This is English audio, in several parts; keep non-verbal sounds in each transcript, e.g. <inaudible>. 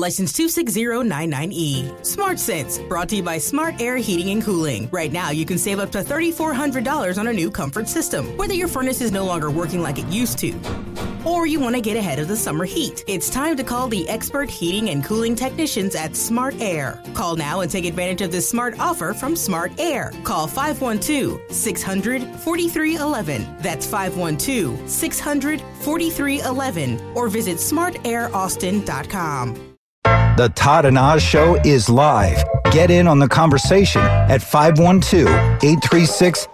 License 26099E. Smart Sense, brought to you by Smart Air Heating and Cooling. Right now, you can save up to $3,400 on a new comfort system, whether your furnace is no longer working like it used to, or you want to get ahead of the summer heat. It's time to call the expert heating and cooling technicians at Smart Air. Call now and take advantage of this smart offer from Smart Air. Call 512 600 4311. That's 512 600 4311 or visit smartairaustin.com. The Todd and Oz Show is live. Get in on the conversation at 512 836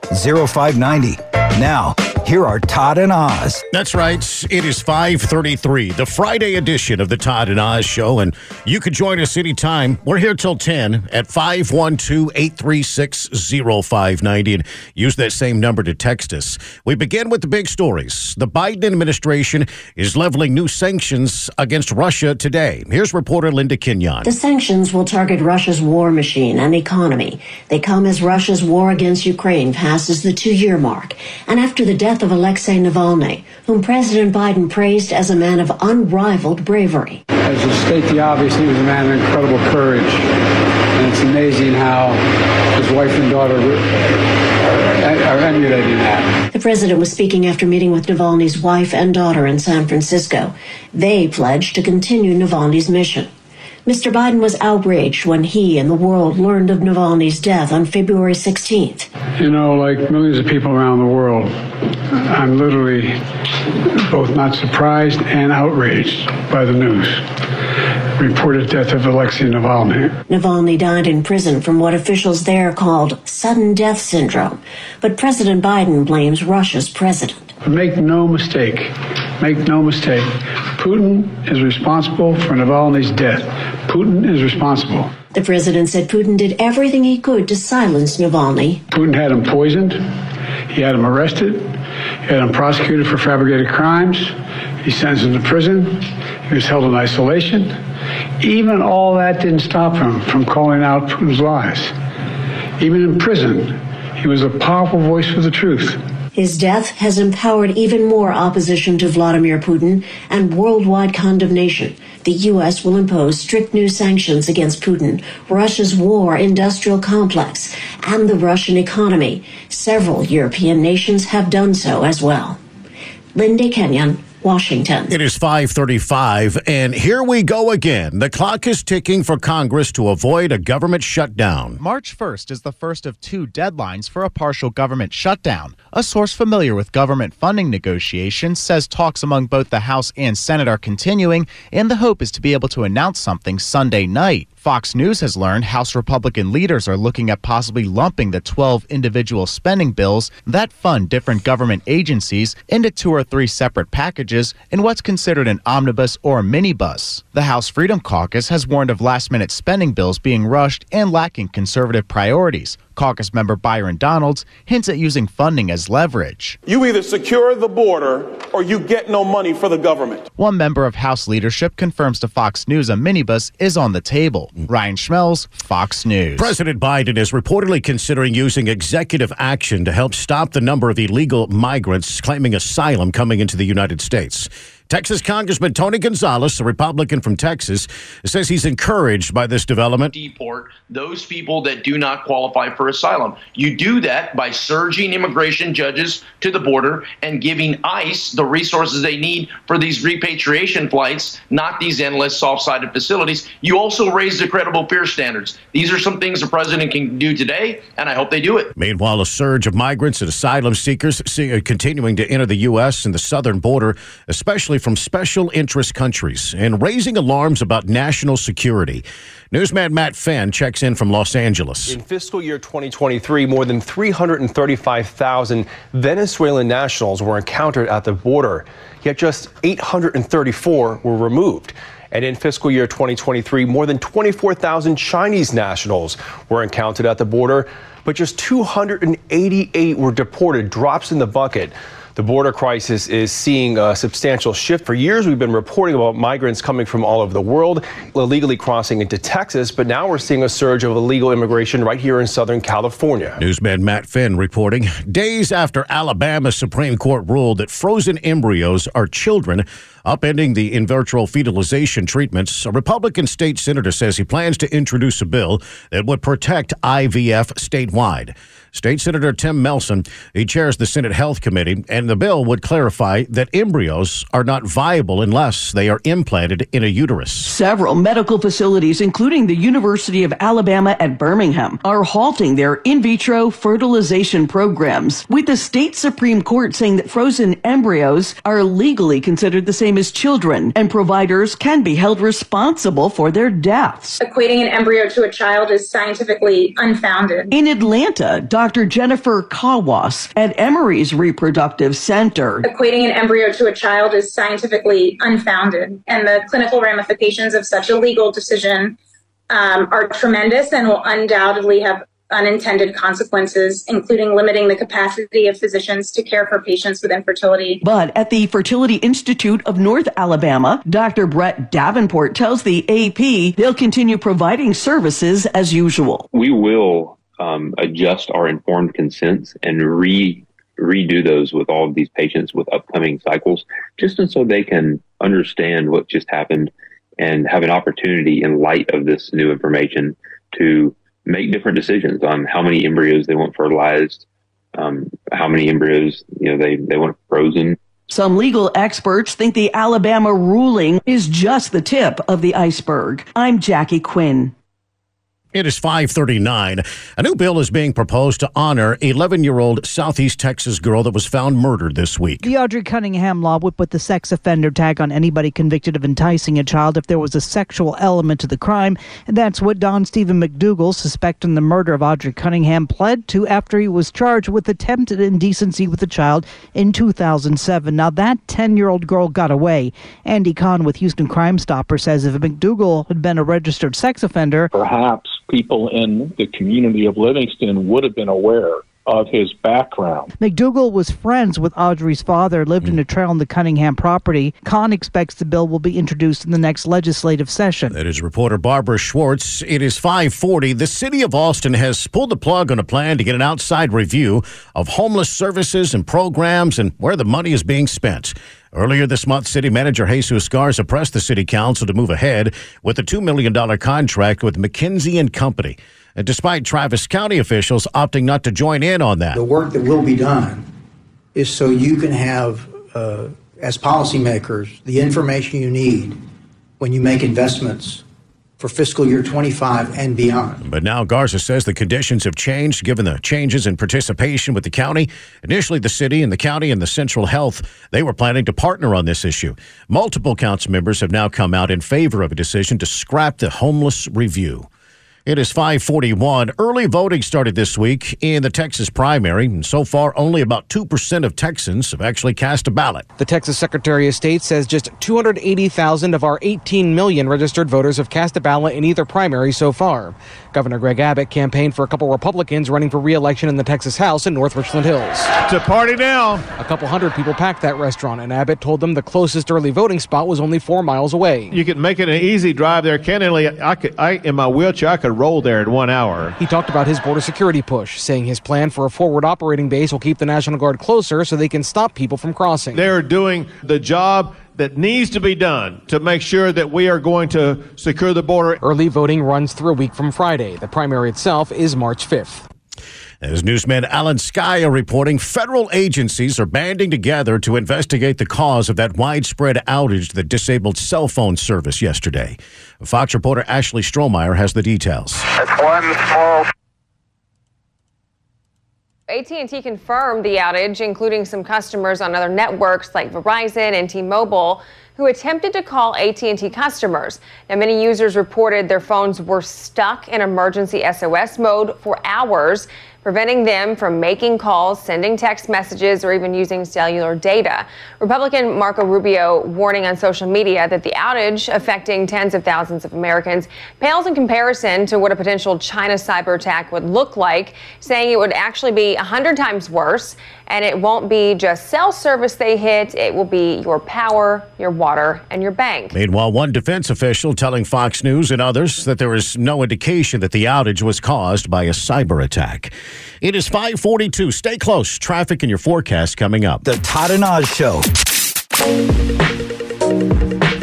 0590. Now, here are Todd and Oz. That's right. It is 533, the Friday edition of the Todd and Oz Show. And you can join us anytime. We're here till 10 at 512-836-0590. And use that same number to text us. We begin with the big stories. The Biden administration is leveling new sanctions against Russia today. Here's reporter Linda Kenyon. The sanctions will target Russia's war machine and economy. They come as Russia's war against Ukraine passes the two-year mark. And after the death death of Alexei Navalny, whom President Biden praised as a man of unrivaled bravery. As to state the obvious, he was a man of incredible courage. And it's amazing how his wife and daughter uh, are emulating that. The president was speaking after meeting with Navalny's wife and daughter in San Francisco. They pledged to continue Navalny's mission. Mr. Biden was outraged when he and the world learned of Navalny's death on February 16th. You know, like millions of people around the world, I'm literally both not surprised and outraged by the news. Reported death of Alexei Navalny. Navalny died in prison from what officials there called sudden death syndrome. But President Biden blames Russia's president. Make no mistake, make no mistake. Putin is responsible for Navalny's death. Putin is responsible. The president said Putin did everything he could to silence Navalny. Putin had him poisoned. He had him arrested. He had him prosecuted for fabricated crimes. He sent him to prison. He was held in isolation. Even all that didn't stop him from calling out Putin's lies. Even in prison, he was a powerful voice for the truth. His death has empowered even more opposition to Vladimir Putin and worldwide condemnation. The U.S. will impose strict new sanctions against Putin, Russia's war industrial complex, and the Russian economy. Several European nations have done so as well. Linda Kenyon, Washington. It is 535, and here we go again. The clock is ticking for Congress to avoid a government shutdown. March 1st is the first of two deadlines for a partial government shutdown. A source familiar with government funding negotiations says talks among both the House and Senate are continuing, and the hope is to be able to announce something Sunday night. Fox News has learned House Republican leaders are looking at possibly lumping the 12 individual spending bills that fund different government agencies into two or three separate packages in what's considered an omnibus or minibus. The House Freedom Caucus has warned of last minute spending bills being rushed and lacking conservative priorities. Caucus member Byron Donalds hints at using funding as leverage. You either secure the border or you get no money for the government. One member of House leadership confirms to Fox News a minibus is on the table. Ryan Schmelz, Fox News. President Biden is reportedly considering using executive action to help stop the number of illegal migrants claiming asylum coming into the United States. Texas Congressman Tony Gonzales, a Republican from Texas, says he's encouraged by this development. Deport those people that do not qualify for asylum. You do that by surging immigration judges to the border and giving ICE the resources they need for these repatriation flights, not these endless soft sided facilities. You also raise the credible fear standards. These are some things the president can do today, and I hope they do it. Meanwhile, a surge of migrants and asylum seekers uh, continuing to enter the U.S. and the southern border, especially from special interest countries and raising alarms about national security. Newsman Matt Finn checks in from Los Angeles. In fiscal year 2023, more than 335,000 Venezuelan nationals were encountered at the border, yet just 834 were removed. And in fiscal year 2023, more than 24,000 Chinese nationals were encountered at the border, but just 288 were deported, drops in the bucket. The border crisis is seeing a substantial shift. For years, we've been reporting about migrants coming from all over the world, illegally crossing into Texas, but now we're seeing a surge of illegal immigration right here in Southern California. Newsman Matt Finn reporting. Days after Alabama's Supreme Court ruled that frozen embryos are children, upending the in vitro fertilization treatments. A Republican state senator says he plans to introduce a bill that would protect IVF statewide. State Senator Tim Melson, he chairs the Senate Health Committee, and the bill would clarify that embryos are not viable unless they are implanted in a uterus. Several medical facilities, including the University of Alabama at Birmingham, are halting their in vitro fertilization programs, with the state Supreme Court saying that frozen embryos are legally considered the same as children, and providers can be held responsible for their deaths. Equating an embryo to a child is scientifically unfounded. In Atlanta, Dr. Dr. Jennifer Kawwass at Emory's Reproductive Center. Equating an embryo to a child is scientifically unfounded, and the clinical ramifications of such a legal decision um, are tremendous and will undoubtedly have unintended consequences, including limiting the capacity of physicians to care for patients with infertility. But at the Fertility Institute of North Alabama, Dr. Brett Davenport tells the AP they'll continue providing services as usual. We will um, adjust our informed consents and re redo those with all of these patients with upcoming cycles, just so they can understand what just happened and have an opportunity in light of this new information to make different decisions on how many embryos they want fertilized, um, how many embryos you know they they want frozen. Some legal experts think the Alabama ruling is just the tip of the iceberg. I'm Jackie Quinn. It is 539. A new bill is being proposed to honor 11-year-old Southeast Texas girl that was found murdered this week. The Audrii Cunningham law would put the sex offender tag on anybody convicted of enticing a child if there was a sexual element to the crime. And that's what Don Stephen McDougal, suspecting the murder of Audrii Cunningham, pled to after he was charged with attempted indecency with a child in 2007. Now, that 10-year-old girl got away. Andy Kahn with Houston Crime Stopper says if McDougal had been a registered sex offender, perhaps people in the community of Livingston would have been aware of his background. McDougal was friends with Audrii's father, lived in a trail on the Cunningham property. Kahn expects the bill will be introduced in the next legislative session. That is reporter Barbara Schwartz. It is 540. The city of Austin has pulled the plug on a plan to get an outside review of homeless services and programs and where the money is being spent. Earlier this month, City Manager Jesus Garza pressed the City Council to move ahead with a $2 million contract with McKinsey and Company. Despite Travis County officials opting not to join in on that. The work that will be done is so you can have, uh, as policymakers, the information you need when you make investments for fiscal year 25 and beyond. But now Garza says the conditions have changed given the changes in participation with the county. Initially, the city and the county and the Central Health, they were planning to partner on this issue. Multiple council members have now come out in favor of a decision to scrap the homeless review. It is 541. Early voting started this week in the Texas primary, and so far only about 2% of Texans have actually cast a ballot. The Texas Secretary of State says just 280,000 of our 18 million registered voters have cast a ballot in either primary so far. Governor Greg Abbott campaigned for a couple Republicans running for re-election in the Texas House in North Richland Hills. It's a party now. A couple hundred people packed that restaurant, and Abbott told them the closest early voting spot was only four miles away. You could make it an easy drive there. Candidly, I could, I, in my wheelchair, I could roll there in one hour. He talked about his border security push, saying his plan for a forward operating base will keep the National Guard closer so they can stop people from crossing. They're doing the job that needs to be done to make sure that we are going to secure the border. Early voting runs through a week from Friday. The primary itself is March 5th. As newsman Alan Skaya reporting, federal agencies are banding together to investigate the cause of that widespread outage that disabled cell phone service yesterday. Fox reporter Ashley Strohmier has the details. That's one small. AT&T confirmed the outage, including some customers on other networks like Verizon and T-Mobile who attempted to call AT&T customers. Now, many users reported their phones were stuck in emergency SOS mode for hours preventing them from making calls, sending text messages, or even using cellular data. Republican Marco Rubio warning on social media that the outage affecting tens of thousands of Americans pales in comparison to what a potential China cyber attack would look like, saying it would actually be 100 times worse. And it won't be just cell service they hit, it will be your power, your water, and your bank. Meanwhile, one defense official telling Fox News and others that there is no indication that the outage was caused by a cyber attack. It is 542. Stay close. Traffic in your forecast coming up. The Todd and Oz Show.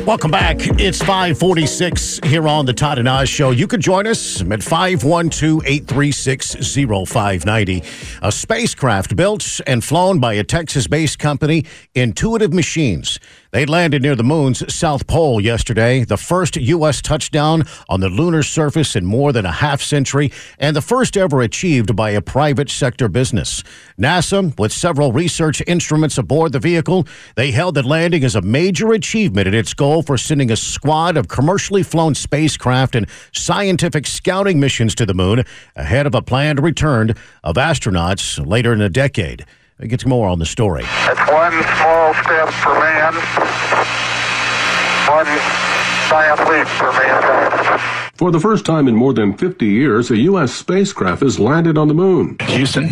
Welcome back. It's 546 here on the Todd and Oz Show. You can join us at 512-836-0590. A spacecraft built and flown by a Texas-based company, Intuitive Machines. They landed near the moon's south pole yesterday, the first U.S. touchdown on the lunar surface in more than a half century, and the first ever achieved by a private sector business. NASA, with several research instruments aboard the vehicle, they held that landing is a major achievement in its goal for sending a squad of commercially flown spacecraft and scientific scouting missions to the moon ahead of a planned return of astronauts later in the decade. It gets more on the story. It's one small step for man, one giant leap for mankind. For the first time in more than 50 years, a U.S. spacecraft has landed on the moon. Houston,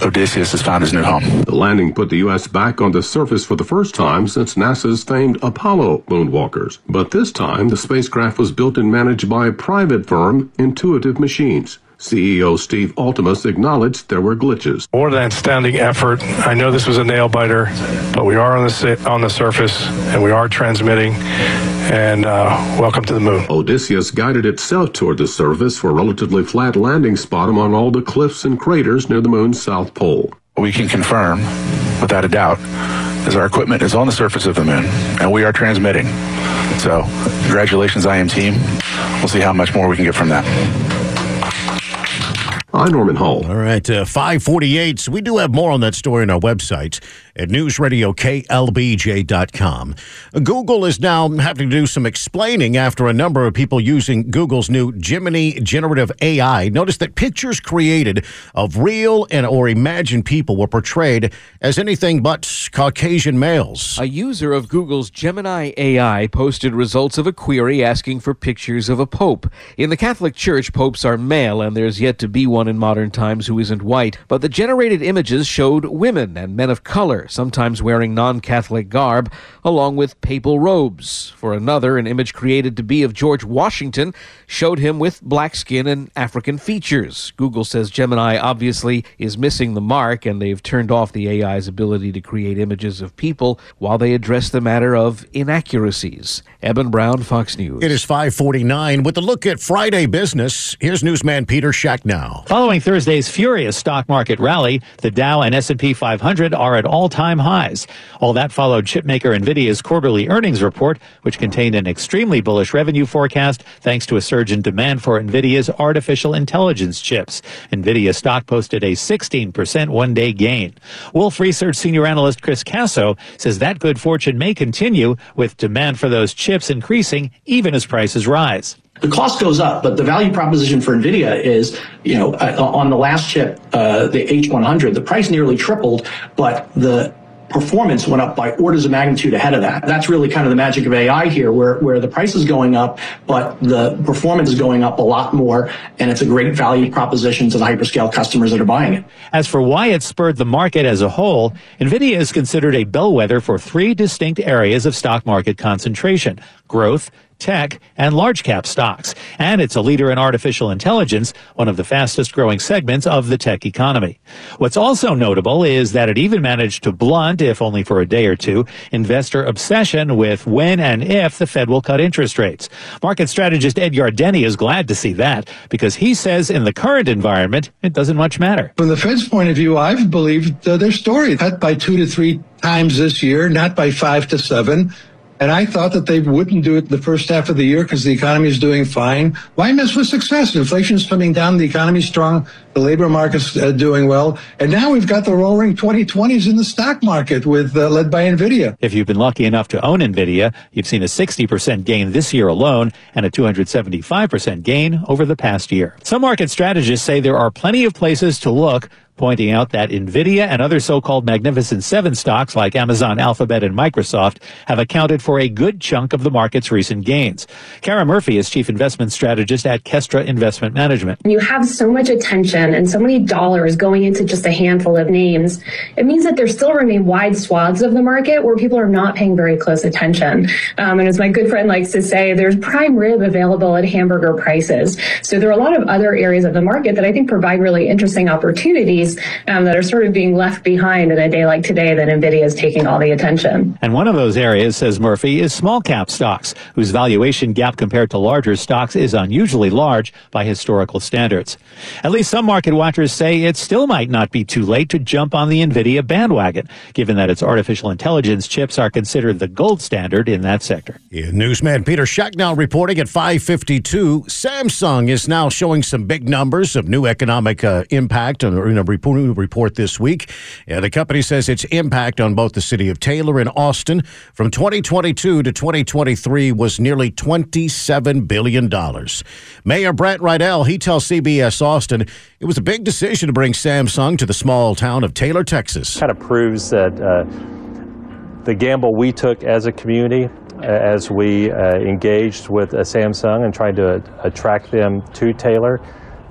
Odysseus has found his new home. The landing put the U.S. back on the surface for the first time since NASA's famed Apollo moonwalkers. But this time, the spacecraft was built and managed by a private firm, Intuitive Machines. CEO Steve Altemus acknowledged there were glitches. More than outstanding effort. I know this was a nail biter, but we are on the on the surface and we are transmitting. And uh, welcome to the moon. Odysseus guided itself toward the surface for a relatively flat landing spot among all the cliffs and craters near the moon's south pole. We can confirm, without a doubt, is our equipment is on the surface of the moon and we are transmitting. So, congratulations, IM team. We'll see how much more we can get from that. I'm Norman Hall. All right, uh, 548. So we do have more on that story on our website at newsradioklbj.com. Google is now having to do some explaining after a number of people using Google's new Gemini generative AI noticed that pictures created of real and or imagined people were portrayed as anything but Caucasian males. A user of Google's Gemini AI posted results of a query asking for pictures of a pope. In the Catholic Church, popes are male and there's yet to be one in modern times who isn't white, but the generated images showed women and men of color sometimes wearing non Catholic garb, along with papal robes. For another, an image created to be of George Washington showed him with black skin and African features. Google says Gemini obviously is missing the mark, and they've turned off the AI's ability to create images of people while they address the matter of inaccuracies. Eben Brown, Fox News. It is 549. With a look at Friday business, here's newsman Peter Schacknow. Following Thursday's furious stock market rally, the Dow and S&P 500 are at all-time highs. All that followed chipmaker Nvidia's quarterly earnings report, which contained an extremely bullish revenue forecast thanks to a surge in demand for Nvidia's artificial intelligence chips. Nvidia stock posted a 16% one-day gain. Wolfe Research senior analyst Chris Caso says that good fortune may continue with demand for those chips increasing even as prices rise the cost goes up, but the value proposition for NVIDIA is, you know, uh, on the last chip, uh, the H100, the price nearly tripled, but the performance went up by orders of magnitude ahead of that. That's really kind of the magic of AI here, where, where the price is going up, but the performance is going up a lot more, and it's a great value proposition to the hyperscale customers that are buying it. As for why it spurred the market as a whole, NVIDIA is considered a bellwether for three distinct areas of stock market concentration growth, tech, and large cap stocks. And it's a leader in artificial intelligence, one of the fastest growing segments of the tech economy. What's also notable is that it even managed to blunt, if only for a day or two, investor obsession with when and if the Fed will cut interest rates. Market strategist Ed Yardeni is glad to see that because he says in the current environment, it doesn't much matter. From the Fed's point of view, I've believed uh, their story. Cut by two to three times this year, not by five to seven. And I thought that they wouldn't do it the first half of the year because the economy is doing fine. Why mess with success? Inflation's coming down, the economy's strong, the labor market's uh, doing well, and now we've got the roaring 2020s in the stock market with uh, led by Nvidia. If you've been lucky enough to own Nvidia, you've seen a 60% gain this year alone and a 275% gain over the past year. Some market strategists say there are plenty of places to look pointing out that Nvidia and other so-called Magnificent Seven stocks like Amazon, Alphabet, and Microsoft have accounted for a good chunk of the market's recent gains. Kara Murphy is chief investment strategist at Kestra Investment Management. You have so much attention and so many dollars going into just a handful of names. It means that there still remain wide swaths of the market where people are not paying very close attention. Um, and as my good friend likes to say, there's prime rib available at hamburger prices. So there are a lot of other areas of the market that I think provide really interesting opportunities companies um, that are sort of being left behind in a day like today that NVIDIA is taking all the attention. And one of those areas, says Murphy, is small cap stocks, whose valuation gap compared to larger stocks is unusually large by historical standards. At least some market watchers say it still might not be too late to jump on the NVIDIA bandwagon, given that its artificial intelligence chips are considered the gold standard in that sector. Yeah, newsman Peter Schacknow reporting at 552. Samsung is now showing some big numbers of new economic uh, impact in a report, report this week. The company says its impact on both the city of Taylor and Austin from 2022 to 2023 was nearly $27 billion. Mayor Brandt Rydell, he tells CBS Austin it was a big decision to bring Samsung to the small town of Taylor, Texas. Kind of proves that uh, the gamble we took as a community as we uh, engaged with uh, Samsung and tried to attract them to Taylor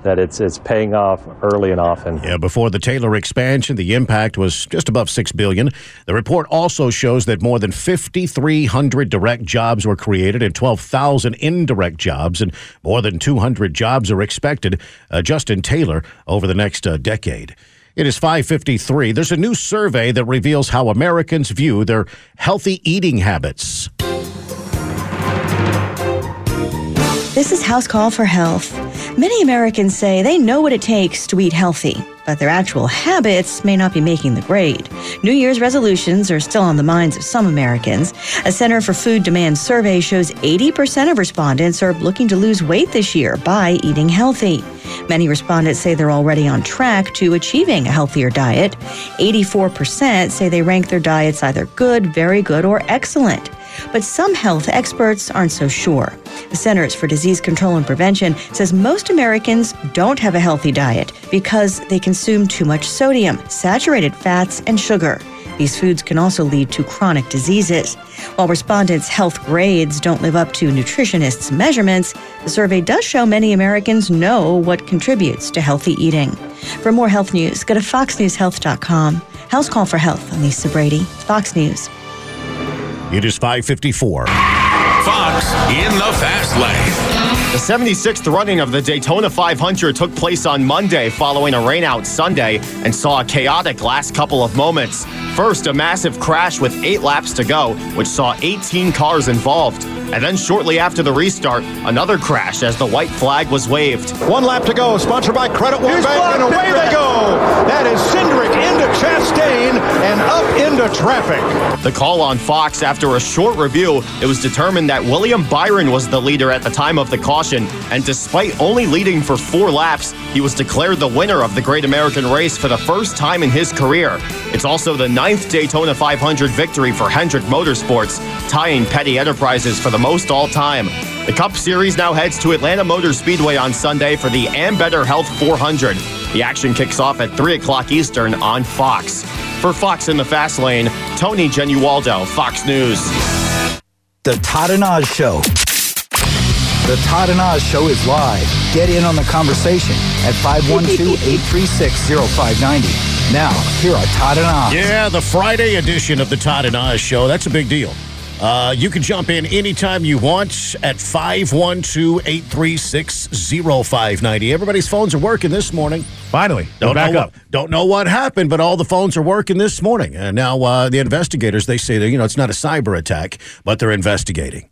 that it's it's paying off early and often. Yeah, before the Taylor expansion, the impact was just above 6 billion. The report also shows that more than 5300 direct jobs were created and 12,000 indirect jobs and more than 200 jobs are expected uh, just in Taylor over the next uh, decade. It is 553. There's a new survey that reveals how Americans view their healthy eating habits. This is House Call for Health. Many Americans say they know what it takes to eat healthy, but their actual habits may not be making the grade. New Year's resolutions are still on the minds of some Americans. A Center for Food Demand survey shows 80% of respondents are looking to lose weight this year by eating healthy. Many respondents say they're already on track to achieving a healthier diet. 84% say they rank their diets either good, very good, or excellent. But some health experts aren't so sure. The Centers for Disease Control and Prevention says most Americans don't have a healthy diet because they consume too much sodium, saturated fats, and sugar. These foods can also lead to chronic diseases. While respondents' health grades don't live up to nutritionists' measurements, the survey does show many Americans know what contributes to healthy eating. For more health news, go to foxnewshealth.com. House Call for Health. I'm Lisa Brady, Fox News. It is 554. Fox in the fast lane. The 76th running of the Daytona 500 took place on Monday following a rainout Sunday and saw a chaotic last couple of moments. First, a massive crash with eight laps to go, which saw 18 cars involved. And then shortly after the restart, another crash as the white flag was waved. One lap to go, sponsored by Credit One Bank, and away they go. That is Cindric into Chastain and up into traffic. The call on Fox after a short review, it was determined that William Byron was the leader at the time of the caution, and despite only leading for four laps, he was declared the winner of the Great American Race for the first time in his career. It's also the ninth Daytona 500 victory for Hendrick Motorsports, tying Petty Enterprises for the most all time. The Cup Series now heads to Atlanta Motor Speedway on Sunday for the Ambetter Health 400. The action kicks off at 3 o'clock Eastern on Fox. For Fox in the Fast Lane, Tony Genualdo, Fox News. The Todd and Oz Show. The Todd and Oz Show is live. Get in on the conversation at 512-836-0590. Now, here are Todd and Oz. Yeah, the Friday edition of the Todd and Oz Show. That's a big deal. Uh, you can jump in anytime you want at 512-836-0590. Everybody's phones are working this morning. Finally, don't back know up. What, don't know what happened, but all the phones are working this morning. And now uh, the investigators, they say that, you know, it's not a cyber attack, but they're investigating.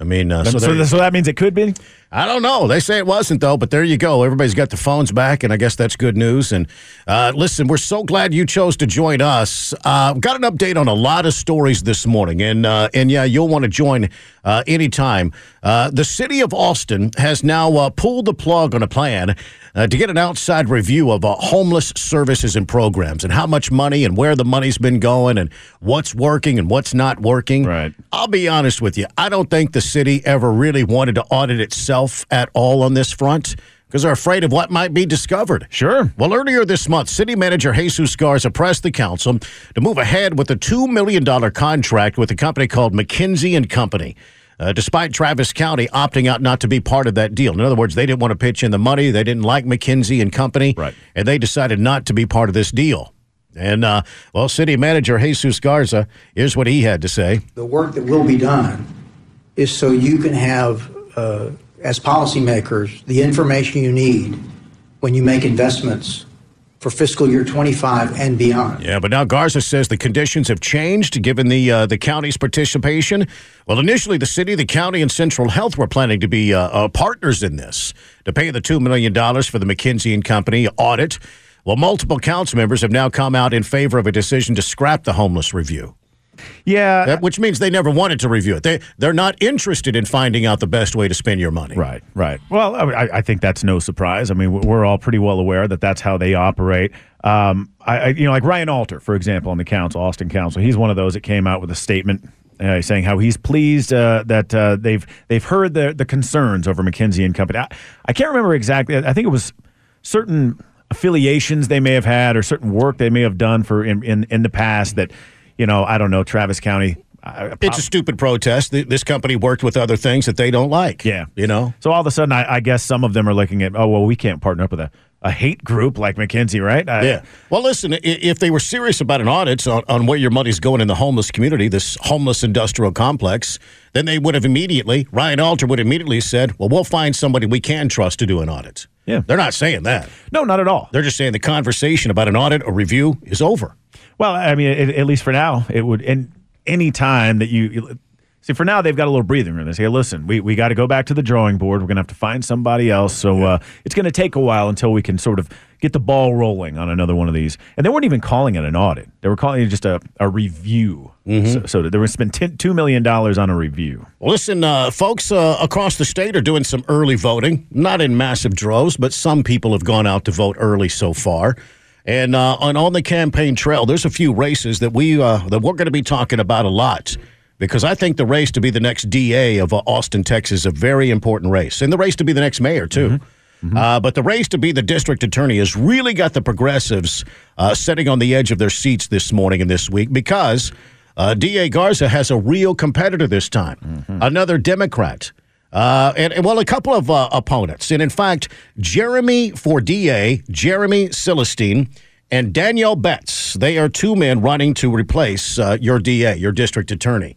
I mean, uh, so, so, so that means it could be. I don't know. They say it wasn't though, but there you go. Everybody's got the phones back, and I guess that's good news. And uh, listen, we're so glad you chose to join us. Uh, got an update on a lot of stories this morning, and uh, and yeah, you'll want to join uh, anytime. Uh, the city of Austin has now uh, pulled the plug on a plan. Uh, to get an outside review of uh, homeless services and programs and how much money and where the money's been going and what's working and what's not working. Right. I'll be honest with you. I don't think the city ever really wanted to audit itself at all on this front because they're afraid of what might be discovered. Sure. Well, earlier this month, City Manager Jesus Garza pressed the council to move ahead with a $2 million contract with a company called McKinsey and Company. Uh, despite Travis County opting out not to be part of that deal. In other words, they didn't want to pitch in the money. They didn't like McKinsey and Company. Right. And they decided not to be part of this deal. And, uh, well, City Manager Jesus Garza, here's what he had to say. The work that will be done is so you can have, uh, as policymakers, the information you need when you make investments for fiscal year 25 and beyond. Yeah, but now Garza says the conditions have changed given the uh, the county's participation. Well, initially, the city, the county, and Central Health were planning to be uh, uh, partners in this to pay the $2 million for the McKinsey and Company audit. Well, multiple council members have now come out in favor of a decision to scrap the homeless review. Yeah, That- which means they never wanted to review it. They they're not interested in finding out the best way to spend your money. Right, right. Well, I, I think that's no surprise. I mean, we're all pretty well aware that that's how they operate. Um, I, I, you know, like Ryan Alter, for example, on the council, Austin Council, he's one of those that came out with a statement uh, saying how he's pleased uh, that uh, they've they've heard the the concerns over McKinsey and Company. I, I can't remember exactly. I think it was certain affiliations they may have had or certain work they may have done for in in, in the past that you know I don't know Travis County. uh, It's a stupid protest. This company worked with other things that they don't like. Yeah. You know? So all of a sudden, I, I guess some of them are looking at, oh, well, we can't partner up with a, a hate group like McKinsey, right? I- Yeah. Well, listen, if they were serious about an audit on, on where your money's going in the homeless community, this homeless industrial complex, then they would have immediately, Ryan Alter would immediately said, well, we'll find somebody we can trust to do an audit. Yeah. They're not saying that. No, not at all. They're just saying the conversation about an audit or review is over. Well, I mean, at, at least for now, it would. And any time that you, you see, for now they've got a little breathing room. They say, "Listen, we, we got to go back to the drawing board. We're going to have to find somebody else." So uh, it's going to take a while until we can sort of get the ball rolling on another one of these. And they weren't even calling it an audit; they were calling it just a, a review. So, so they were spent $2 million on a review. Well, listen, uh, folks uh, across the state are doing some early voting, not in massive droves, but some people have gone out to vote early so far. And uh, on, on the campaign trail, there's a few races that we uh, that we're going to be talking about a lot because I think the race to be the next DA of uh, Austin, Texas, is a very important race, and the race to be the next mayor too. Uh, but the race to be the district attorney has really got the progressives uh, sitting on the edge of their seats this morning and this week because uh, DA Garza has a real competitor this time, another Democrat. Uh, and, and, well, a couple of uh, opponents. And in fact, Jeremy for DA, Jeremy Sylestine, and Daniel Betts. They are two men running to replace uh, your DA, your district attorney.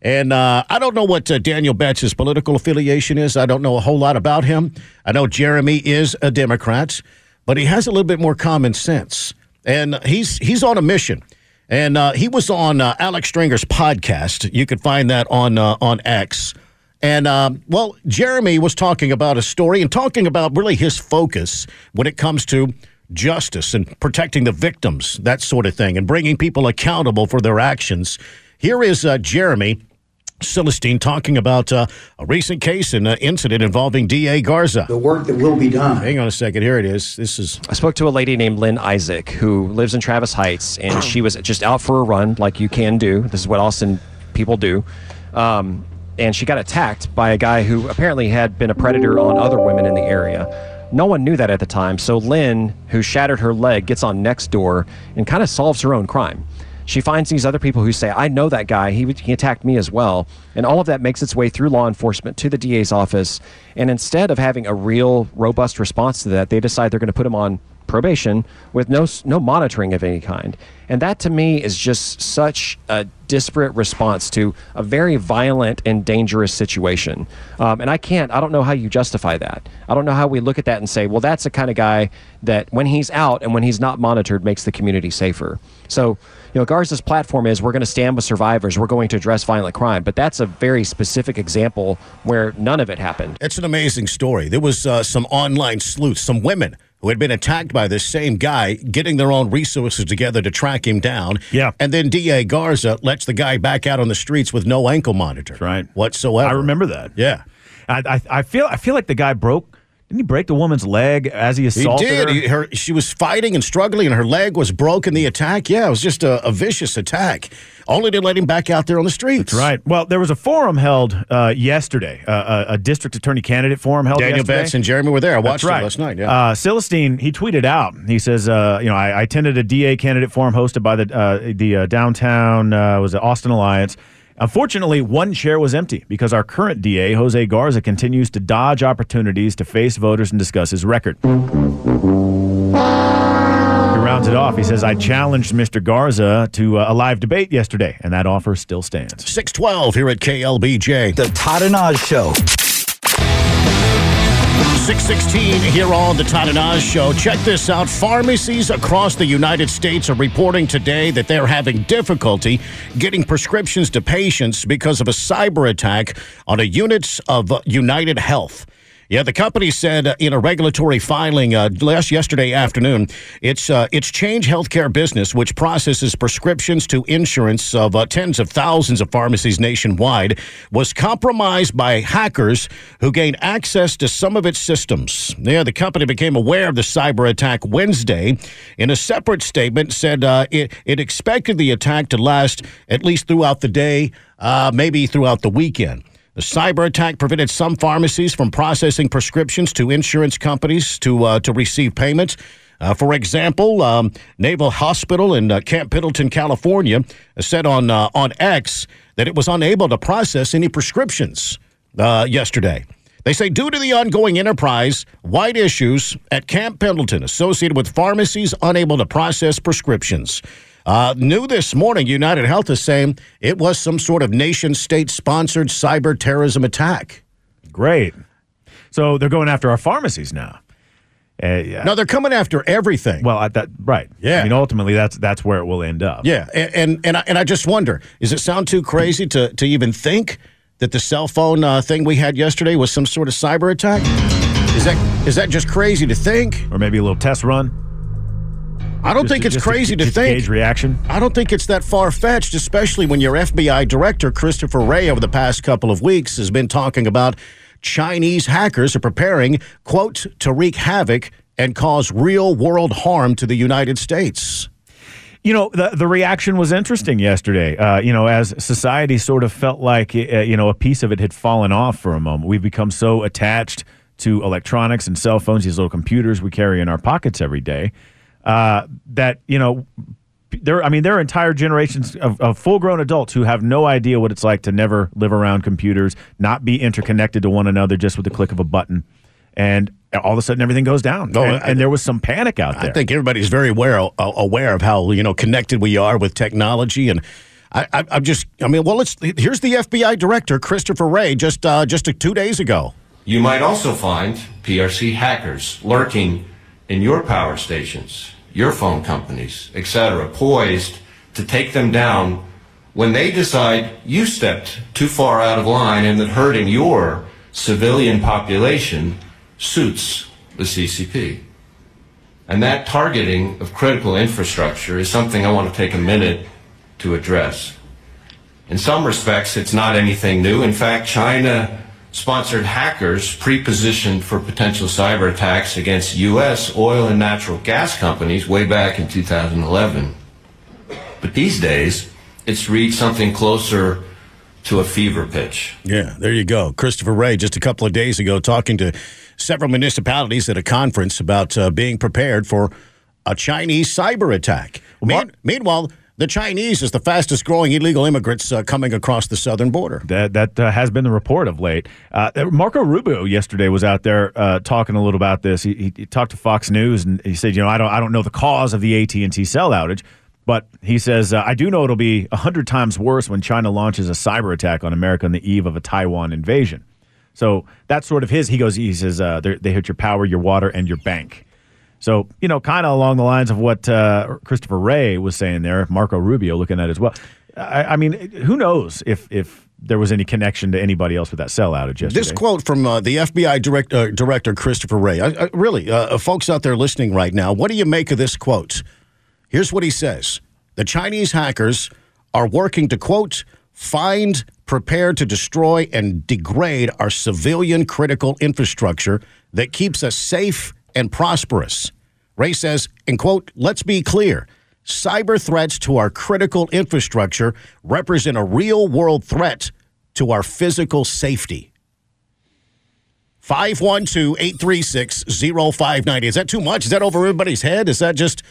And uh, I don't know what uh, Daniel Betts' political affiliation is. I don't know a whole lot about him. I know Jeremy is a Democrat, but he has a little bit more common sense. And he's he's on a mission. And uh, he was on uh, Alex Stringer's podcast. You can find that on uh, on X. And um, well, Jeremy was talking about a story and talking about really his focus when it comes to justice and protecting the victims, that sort of thing, and bringing people accountable for their actions. Here is uh, Jeremy Sylestine talking about uh, a recent case and uh, incident involving D.A. Garza. The work that will be done. Hang on a second. Here it is. This is. I spoke to a lady named Lynn Isaac who lives in Travis Heights, and she was just out for a run, like you can do. This is what Austin people do. Um, and she got attacked by a guy who apparently had been a predator on other women in the area. No one knew that at the time, so Lynn, who shattered her leg, gets on next door and kind of solves her own crime. She finds these other people who say, I know that guy. He, he attacked me as well. And all of that makes its way through law enforcement to the DA's office. And instead of having a real, robust response to that, they decide they're going to put him on probation with no, no monitoring of any kind. And that to me is just such a disparate response to a very violent and dangerous situation. Um, and I can't, I don't know how you justify that. I don't know how we look at that and say, well, that's the kind of guy that when he's out and when he's not monitored makes the community safer. So, you know, Garza's platform is we're going to stand with survivors, we're going to address violent crime. But that's a very specific example where none of it happened. It's an amazing story. There was uh, some online sleuths, some women who had been attacked by this same guy, getting their own resources together to track him down. Yeah. And then D.A. Garza lets the guy back out on the streets with no ankle monitor. right. Whatsoever. I remember that. Yeah. I, I, I feel I feel like the guy broke. Didn't he break the woman's leg as he He assaulted did. her? He, her, she was fighting and struggling, and her leg was broken. The attack, yeah, it was just a, a vicious attack. Only to let him back out there on the streets. That's right. Well, there was a forum held uh, yesterday, uh, a, a district attorney candidate forum held Daniel yesterday. Betts and Jeremy were there. I watched That's right. it last night. Yeah. Uh, Sylestine, he tweeted out. He says, uh, "You know, I, I attended a DA candidate forum hosted by the uh, the uh, downtown uh, was it Austin Alliance. Unfortunately, one chair was empty because our current DA, Jose Garza, continues to dodge opportunities to face voters and discuss his record." He rounds it off. He says, "I challenged Mr. Garza to uh, a live debate yesterday, and that offer still stands." 612 here at KLBJ. The Todd and Oz Show. 616 here on the Todd and Oz Show. Check this out. Pharmacies across the United States are reporting today that they're having difficulty getting prescriptions to patients because of a cyber attack on a unit of United Health. Yeah, the company said uh, in a regulatory filing uh, yesterday afternoon, it's uh, it's Change Healthcare Business, which processes prescriptions to insurance of uh, tens of thousands of pharmacies nationwide, was compromised by hackers who gained access to some of its systems. Yeah, the company became aware of the cyber attack Wednesday. In a separate statement, said uh, it it expected the attack to last at least throughout the day, uh, maybe throughout the weekend. The cyber attack prevented some pharmacies from processing prescriptions to insurance companies to uh, to receive payments. Uh, for example, um, Naval Hospital in uh, Camp Pendleton, California, said on uh, on X that it was unable to process any prescriptions uh, yesterday. They say due to the ongoing enterprise-wide issues at Camp Pendleton associated with pharmacies unable to process prescriptions. Uh, new this morning, United Health is saying it was some sort of nation state sponsored cyber terrorism attack. Great. So they're going after our pharmacies now. Uh, yeah. No, they're coming after everything. Well, that right. Yeah. I mean, ultimately, that's that's where it will end up. Yeah, and and and I, and I just wonder: does it sound too crazy to to even think that the cell phone uh, thing we had yesterday was some sort of cyber attack? Is that is that just crazy to think? Or maybe a little test run. I don't Just think to- it's crazy to, to think. gauge reaction. I don't think it's that far fetched, especially when your FBI director, Christopher Wray, over the past couple of weeks has been talking about Chinese hackers are preparing, quote, to wreak havoc and cause real world harm to the United States. You know, the the reaction was interesting yesterday. Uh, you know, as society sort of felt like uh, you know a piece of it had fallen off for a moment. We've become so attached to electronics and cell phones, these little computers we carry in our pockets every day, uh, that you know. There, I mean, there are entire generations of, of full-grown adults who have no idea what it's like to never live around computers, not be interconnected to one another just with the click of a button, and all of a sudden everything goes down. Oh, and, I- and there was some panic out there. I think everybody's very aware uh, aware of how you know connected we are with technology, and I, I, I'm just, I mean, well, it's here's the FBI director, Christopher Wray, just uh, just two days ago. You might also find PRC hackers lurking in your power stations, your phone companies, etc., poised to take them down when they decide you stepped too far out of line and that hurting your civilian population suits the CCP. And that targeting of critical infrastructure is something I want to take a minute to address. In some respects, it's not anything new. In fact, China sponsored hackers pre-positioned for potential cyber attacks against U.S. oil and natural gas companies way back in 2011. But these days, it's reached something closer to a fever pitch. Yeah, there you go. Christopher Wray, just a couple of days ago, talking to several municipalities at a conference about uh, being prepared for a Chinese cyber attack. Mean- meanwhile, the Chinese is the fastest growing illegal immigrants uh, coming across the southern border. That that uh, has been the report of late. Uh, Marco Rubio yesterday was out there uh, talking a little about this. He, he, he talked to Fox News and he said, you know, I don't I don't know the cause of the AT and T cell outage, but he says uh, I do know it'll be hundred times worse when China launches a cyber attack on America on the eve of a Taiwan invasion. So that's sort of his. He goes, he says uh, they hit your power, your water, and your bank. So, you know, kind of along the lines of what uh, Christopher Wray was saying there, Marco Rubio looking at as well. I, I mean, who knows if if there was any connection to anybody else with that cell outage yesterday? This quote from uh, the FBI direct, uh, director, Christopher Wray. I, I, really, uh, folks out there listening right now, what do you make of this quote? Here's what he says The Chinese hackers are working to, quote, find, prepare to destroy, and degrade our civilian critical infrastructure that keeps us safe and prosperous. Wray says, and quote, let's be clear. Cyber threats to our critical infrastructure represent a real world threat to our physical safety. 512 836 0590. Is that too much? Is that over everybody's head? Is that just.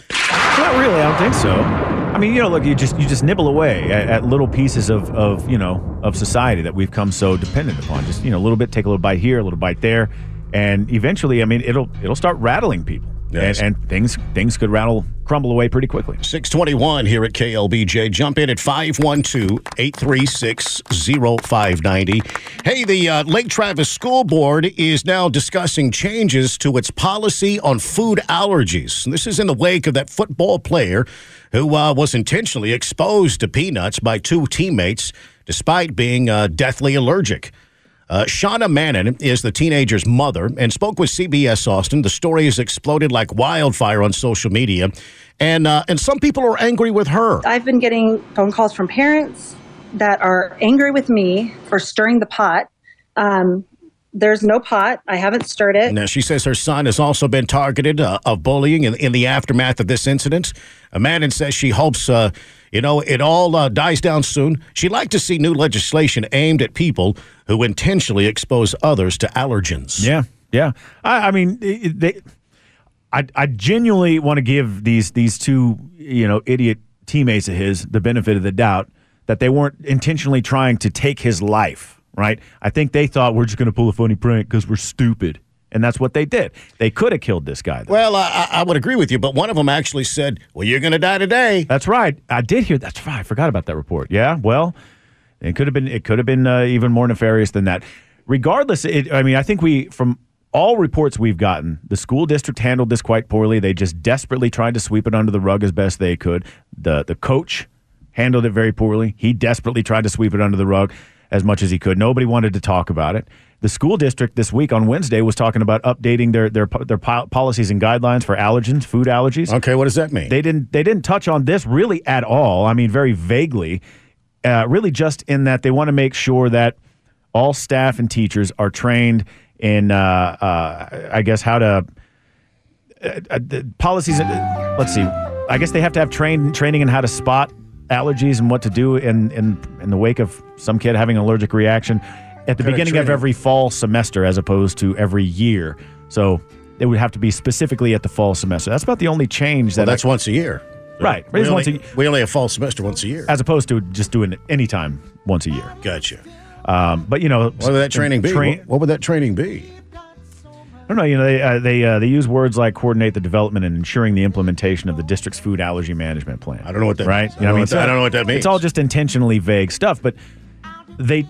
Not really. I don't think so. I mean, you know, look, you just you just nibble away at, at little pieces of, of you know of society that we've come so dependent upon. Just you know, a little bit, take a little bite here, a little bite there, and eventually, I mean, it'll it'll start rattling people. Yes. and, and things things could rattle crumble away pretty quickly. 621 here at KLBJ. Jump in at 512 836 0590. Hey, the uh, Lake Travis School Board is now discussing changes to its policy on food allergies. And this is in the wake of that football player who uh, was intentionally exposed to peanuts by two teammates despite being uh, deathly allergic. Uh, Shauna Mannon is the teenager's mother and spoke with CBS Austin. The story has exploded like wildfire on social media, and uh, and some people are angry with her. I've been getting phone calls from parents that are angry with me for stirring the pot. Um, there's no pot. I haven't stirred it. Now, she says her son has also been targeted uh, of bullying in, in the aftermath of this incident. Mannon says she hopes, uh, you know, it all uh, dies down soon. She'd like to see new legislation aimed at people who intentionally expose others to allergens. Yeah, yeah. I, I mean, it- they. I, I genuinely want to give these these two you know idiot teammates of his the benefit of the doubt that they weren't intentionally trying to take his life. Right? I think they thought we're just going to pull a funny prank because we're stupid, and that's what they did. They could have killed this guy. Though. Well, I, I I would agree with you, but one of them actually said, "Well, you're going to die today." That's right. I did hear. That's right. I forgot about that report. Yeah. Well, it could have been. It could have been uh, even more nefarious than that. Regardless, it, I mean, I think we from all reports we've gotten, the school district handled this quite poorly. They just desperately tried to sweep it under the rug as best they could. The the coach handled it very poorly. He desperately tried to sweep it under the rug as much as he could. Nobody wanted to talk about it. The school district this week on Wednesday was talking about updating their their their policies and guidelines for allergens, food allergies. Okay, what does that mean? They didn't they didn't touch on this really at all. I mean, very vaguely. Uh, really, just in that they want to make sure that all staff and teachers are trained in, uh, uh, I guess, how to uh, uh, policies. uh, let's see. I guess they have to have train, training in how to spot allergies and what to do in, in in the wake of some kid having an allergic reaction at the Kinda beginning of training. every fall semester as opposed to every year. So it would have to be specifically at the fall semester. That's about the only change Well, that that's once a year. Right. We It's once only, a- we only have fall semester once a year. as opposed to just doing it anytime once a year. Gotcha. Um, but you know, What would that training be? what, what would that training be? I don't know. You know, they uh, they uh, they use words like coordinate the development and ensuring the implementation of the district's food allergy management plan. I don't know what that right. means. I don't know what that- I don't know what that means. It's all just intentionally vague stuff. But they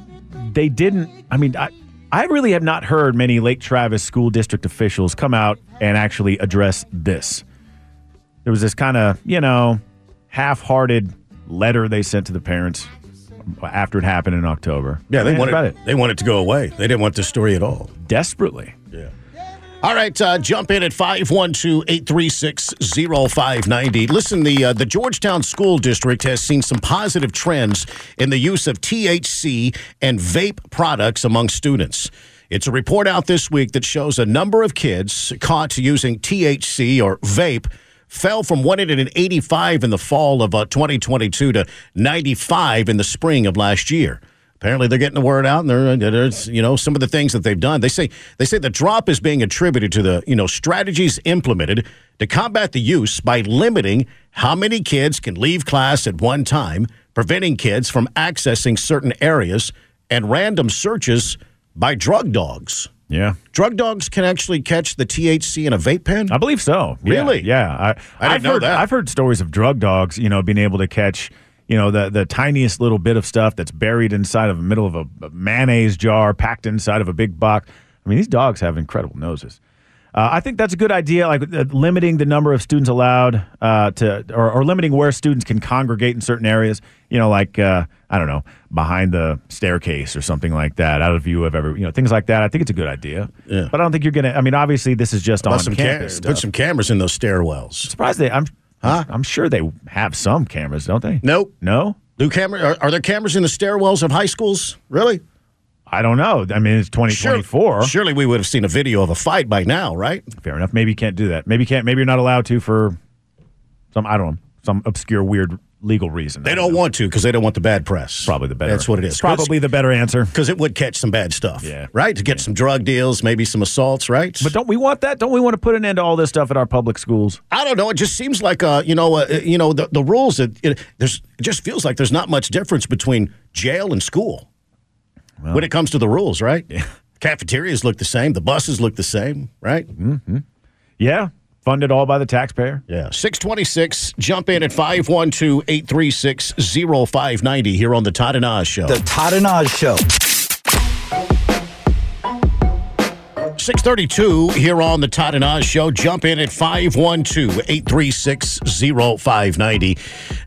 they didn't. I mean, I I really have not heard many Lake Travis school district officials come out and actually address this. There was this kind of you know half-hearted letter they sent to the parents after it happened in October. Yeah, they wanted about it they want it to go away. They didn't want this story at all. desperately. Yeah. All right, uh, jump in at 512-836-0590. Listen, the uh, the Georgetown School District has seen some positive trends in the use of THC and vape products among students. It's a report out this week that shows a number of kids caught using THC or vape fell from 185 in the fall of uh, 2022 to 95 in the spring of last year. Apparently, they're getting the word out, and they're, there's you know some of the things that they've done. They say they say the drop is being attributed to the you know strategies implemented to combat the use by limiting how many kids can leave class at one time, preventing kids from accessing certain areas, and random searches by drug dogs. Yeah. Drug dogs can actually catch the THC in a vape pen? I believe so. Really? Yeah. I, I didn't have know heard, that. I've heard stories of drug dogs, you know, being able to catch, you know, the the tiniest little bit of stuff that's buried inside of the middle of a, a mayonnaise jar, packed inside of a big box. I mean, these dogs have incredible noses. Uh, I think that's a good idea, like uh, limiting the number of students allowed uh, to, or, or limiting where students can congregate in certain areas. You know, like uh, I don't know, behind the staircase or something like that, out of view of every, you know, things like that. I think it's a good idea. Yeah. But I don't think you're gonna. I mean, obviously, this is just on some campus. cam- put some cameras in those stairwells. Surprised they. I'm. I'm sure they have some cameras, don't they? Nope. No. New camera are, are there cameras in the stairwells of high schools? Really? I don't know. I mean, it's 2024. Surely we would have seen a video of a fight by now, right? Fair enough. Maybe you can't do that. Maybe you can't. Maybe you're not allowed to for some. I don't know. Some obscure, weird legal reason. They don't want to because they don't want the bad press. Probably the better. That's what it is. Probably the better answer because it would catch some bad stuff. Yeah. Right. To get some drug deals, maybe some assaults. Right. But don't we want that? Don't we want to put an end to all this stuff at our public schools? I don't know. It just seems like uh, you know, uh, you know, the, the rules that it, there's it just feels like there's not much difference between jail and school when it comes to the rules, right? Yeah. Cafeterias look the same. The buses look the same, right? Mm-hmm. Yeah. Funded all by the taxpayer. Yeah. 626. Jump in at 512 836 0590 here on the Todd and Oz Show. The Todd and Oz Show. 632 here on the Todd and Oz Show. Jump in at 512-836-0590.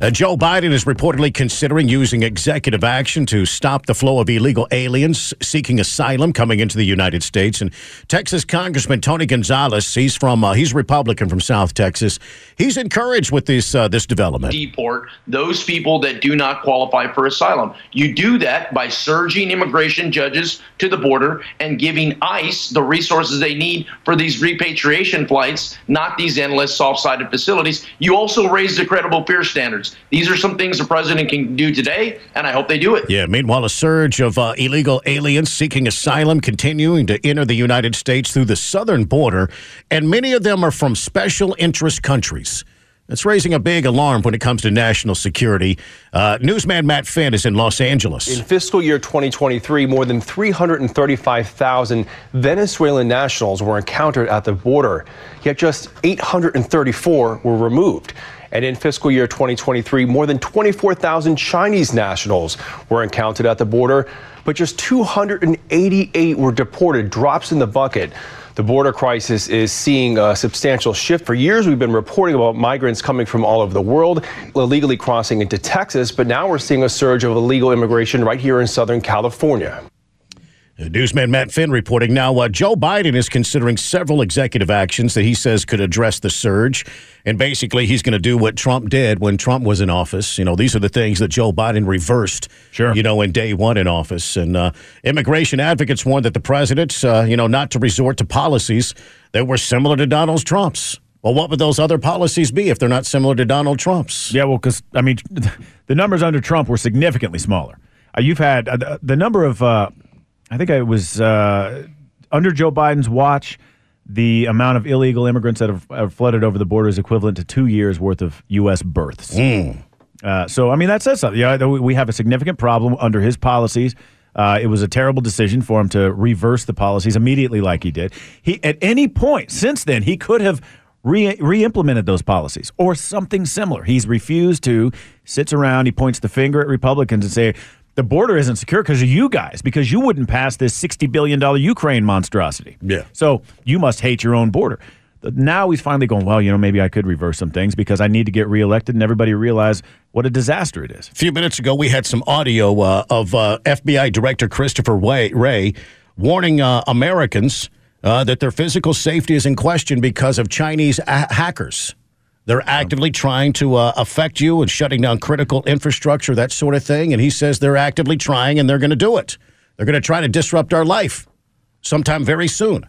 Uh, Joe Biden is reportedly considering using executive action to stop the flow of illegal aliens seeking asylum coming into the United States. And Texas Congressman Tony Gonzales, he's from uh, he's Republican from South Texas. He's encouraged with this uh, this development. deport those people that do not qualify for asylum. You do that by surging immigration judges to the border and giving ICE the resources they need for these repatriation flights, not these endless soft-sided facilities. You also raise the credible fear standards. These are some things the president can do today, and I hope they do it. Yeah, meanwhile, a surge of uh, illegal aliens seeking asylum continuing to enter the United States through the southern border, and many of them are from special interest countries. It's raising a big alarm when it comes to national security. Uh, newsman Matt Finn is in Los Angeles. In fiscal year 2023, more than 335,000 Venezuelan nationals were encountered at the border, yet just 834 were removed. And in fiscal year 2023, more than 24,000 Chinese nationals were encountered at the border, but just 288 were deported, drops in the bucket. The border crisis is seeing a substantial shift. For years, we've been reporting about migrants coming from all over the world, illegally crossing into Texas, but now we're seeing a surge of illegal immigration right here in Southern California. Newsman Matt Finn reporting now. Uh, Joe Biden is considering several executive actions that he says could address the surge. And basically, he's going to do what Trump did when Trump was in office. You know, these are the things that Joe Biden reversed, sure. you know, in day one in office. And uh, immigration advocates warned that the president, uh, you know, not to resort to policies that were similar to Donald Trump's. Well, what would those other policies be if they're not similar to Donald Trump's? Yeah, well, because, I mean, <laughs> the numbers under Trump were significantly smaller. Uh, you've had uh, the, the number of uh, I think it was uh, under Joe Biden's watch. The amount of illegal immigrants that have, have, flooded over the border is equivalent to two years worth of U.S. births. Mm. Uh, so, I mean, that says something. Yeah, we have a significant problem under his policies. Uh, it was a terrible decision for him to reverse the policies immediately, like he did. He, at any point since then, he could have re implemented those policies or something similar. He's refused to. Sits around. He points the finger at Republicans and say, the border isn't secure because of you guys, because you wouldn't pass this $60 billion Ukraine monstrosity. Yeah. So you must hate your own border. Now he's finally going, well, you know, maybe I could reverse some things because I need to get reelected and everybody realize what a disaster it is. A few minutes ago, we had some audio uh, of uh, FBI Director Christopher Wray, Wray warning uh, Americans uh, that their physical safety is in question because of Chinese a- hackers. They're actively trying to uh, affect you and shutting down critical infrastructure, that sort of thing. And he says they're actively trying and they're going to do it. They're going to try to disrupt our life sometime very soon.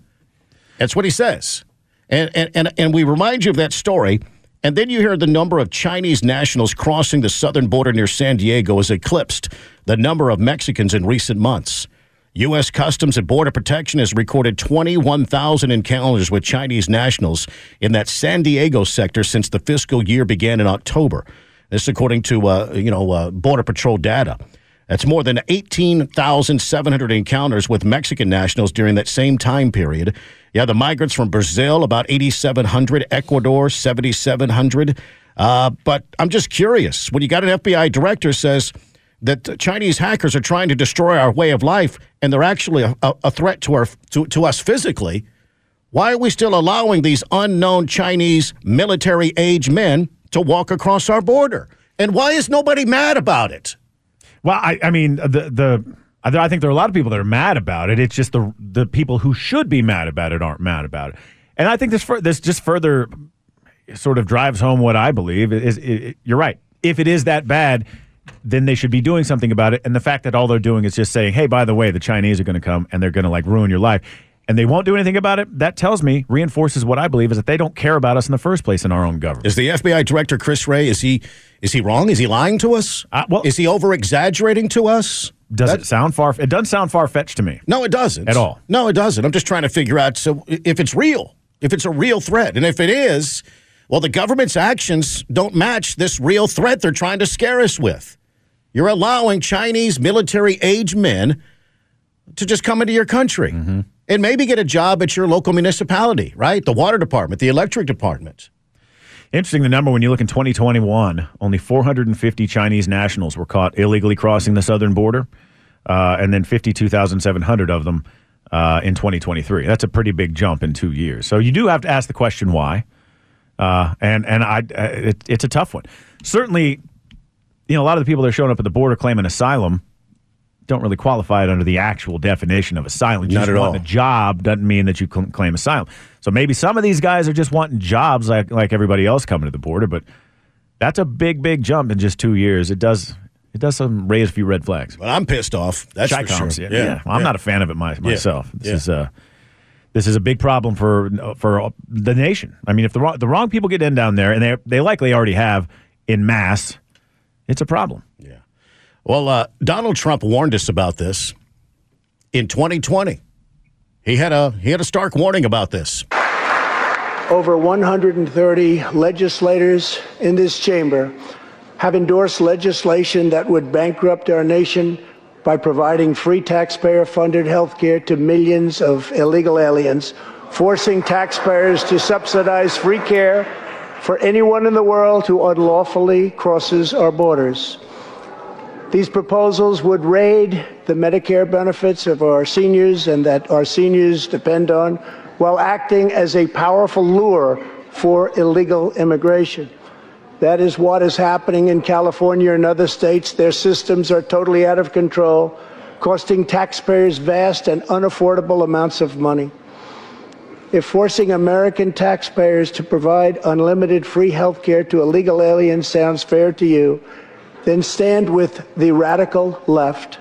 That's what he says. And, and, and, and we remind you of that story. And then you hear the number of Chinese nationals crossing the southern border near San Diego is eclipsed the number of Mexicans in recent months. U.S. Customs and Border Protection has recorded 21,000 encounters with Chinese nationals in that San Diego sector since the fiscal year began in October. This, according to uh, you know uh, Border Patrol data. That's more than 18,700 encounters with Mexican nationals during that same time period. Yeah, the migrants from Brazil, about 8,700, Ecuador, 7,700. Uh, but I'm just curious when you got an FBI director says that Chinese hackers are trying to destroy our way of life and they're actually a, a threat to, our, to, to us physically, why are we still allowing these unknown Chinese military age men to walk across our border? And why is nobody mad about it? Well, I, I mean, the, the, I think there are a lot of people that are mad about it. It's just the, the people who should be mad about it aren't mad about it. And I think this, this just further sort of drives home what I believe is, is you're right. If it is that bad, then they should be doing something about it. And the fact that all they're doing is just saying, hey, by the way, the Chinese are going to come and they're going to like ruin your life. And they won't do anything about it. That tells me, reinforces what I believe is that they don't care about us in the first place in our own government. Is the FBI director Chris Wray Is he is he wrong? Is he lying to us? Uh, well, is he over exaggerating to us? Does that, it sound far? It doesn't sound far fetched to me. No, it doesn't at all. No, it doesn't. I'm just trying to figure out so if it's real, if it's a real threat, and if it is, well, the government's actions don't match this real threat they're trying to scare us with. You're allowing Chinese military age men to just come into your country. Mm-hmm. and maybe get a job at your local municipality, right? The water department, the electric department. Interesting the number when you look in 2021, only 450 Chinese nationals were caught illegally crossing the southern border, uh, and then 52,700 of them uh, in 2023. That's a pretty big jump in two years. So you do have to ask the question why, uh, and and I uh, it, it's a tough one. Certainly, you know a lot of the people that are showing up at the border claiming asylum don't really qualify it under the actual definition of asylum. Not Just at all. A job doesn't mean that you cl- claim asylum. So maybe some of these guys are just wanting jobs like like everybody else coming to the border, but that's a big, big jump in just two years. It does it does some raise a few red flags. But I'm pissed off. That's for Chi-coms, sure. Yeah, yeah. Well, I'm yeah. not a fan of it my, myself. This Yeah. is uh this is a big problem for for the nation. I mean, if the wrong, the wrong people get in down there, and they they likely already have in mass, it's a problem. Yeah. Well, uh, Donald Trump warned us about this in 2020. He had a he had a stark warning about this. Over 130 legislators in this chamber have endorsed legislation that would bankrupt our nation by providing free taxpayer funded health care to millions of illegal aliens, forcing taxpayers to subsidize free care for anyone in the world who unlawfully crosses our borders. These proposals would raid the Medicare benefits of our seniors and that our seniors depend on while acting as a powerful lure for illegal immigration. That is what is happening in California and other states. Their systems are totally out of control, costing taxpayers vast and unaffordable amounts of money. If forcing American taxpayers to provide unlimited free health care to illegal aliens sounds fair to you, then stand with the radical left.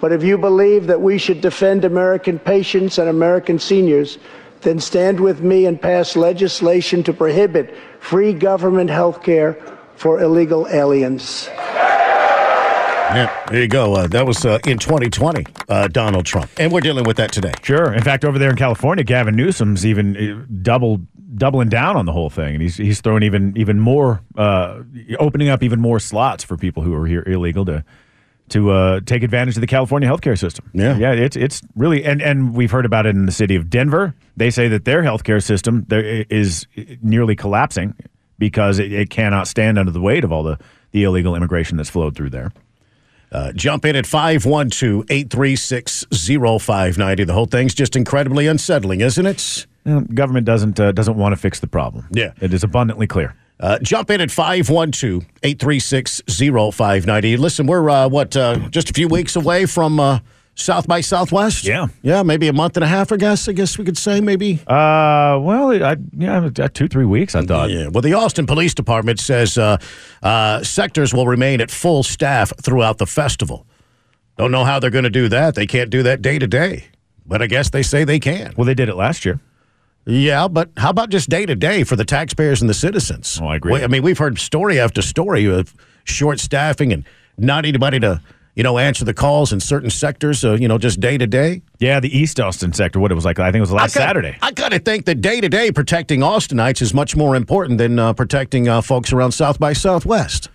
But if you believe that we should defend American patients and American seniors, then stand with me and pass legislation to prohibit free government health care for illegal aliens. Yeah, there you go. Uh, that was uh, in 2020, uh, Donald Trump, and we're dealing with that today. Sure. In fact, over there in California, Gavin Newsom's even uh, double doubling down on the whole thing, and he's he's throwing even even more, uh, opening up even more slots for people who are here illegal to to uh, take advantage of the California healthcare system. Yeah, yeah. It's it's really and and we've heard about it in the city of Denver. They say that their healthcare system there is nearly collapsing because it, it cannot stand under the weight of all the the illegal immigration that's flowed through there. Uh, jump in at 512 836 0590. The whole thing's just incredibly unsettling, isn't it? Well, government doesn't uh, doesn't want to fix the problem. Yeah. it is abundantly clear. Uh, jump in at 512 836 0590. Listen, we're, uh, what, uh, just a few weeks away from uh, South by Southwest? Yeah. Yeah, maybe a month and a half, I guess. I guess we could say, maybe. Uh, well, I, yeah, two three weeks. I thought. Yeah. Well, the Austin Police Department says uh, uh, sectors will remain at full staff throughout the festival. Don't know how they're going to do that. They can't do that day to day, but I guess they say they can. Well, they did it last year. Yeah, but how about just day to day for the taxpayers and the citizens? Oh, I agree. I mean, we've heard story after story of short staffing and not anybody to, you know, answer the calls in certain sectors, uh, you know, just day to day. Yeah, the East Austin sector. What it was like? I think it was last I gotta- Saturday. I got to think that day to day protecting Austinites is much more important than uh, protecting uh, folks around South by Southwest.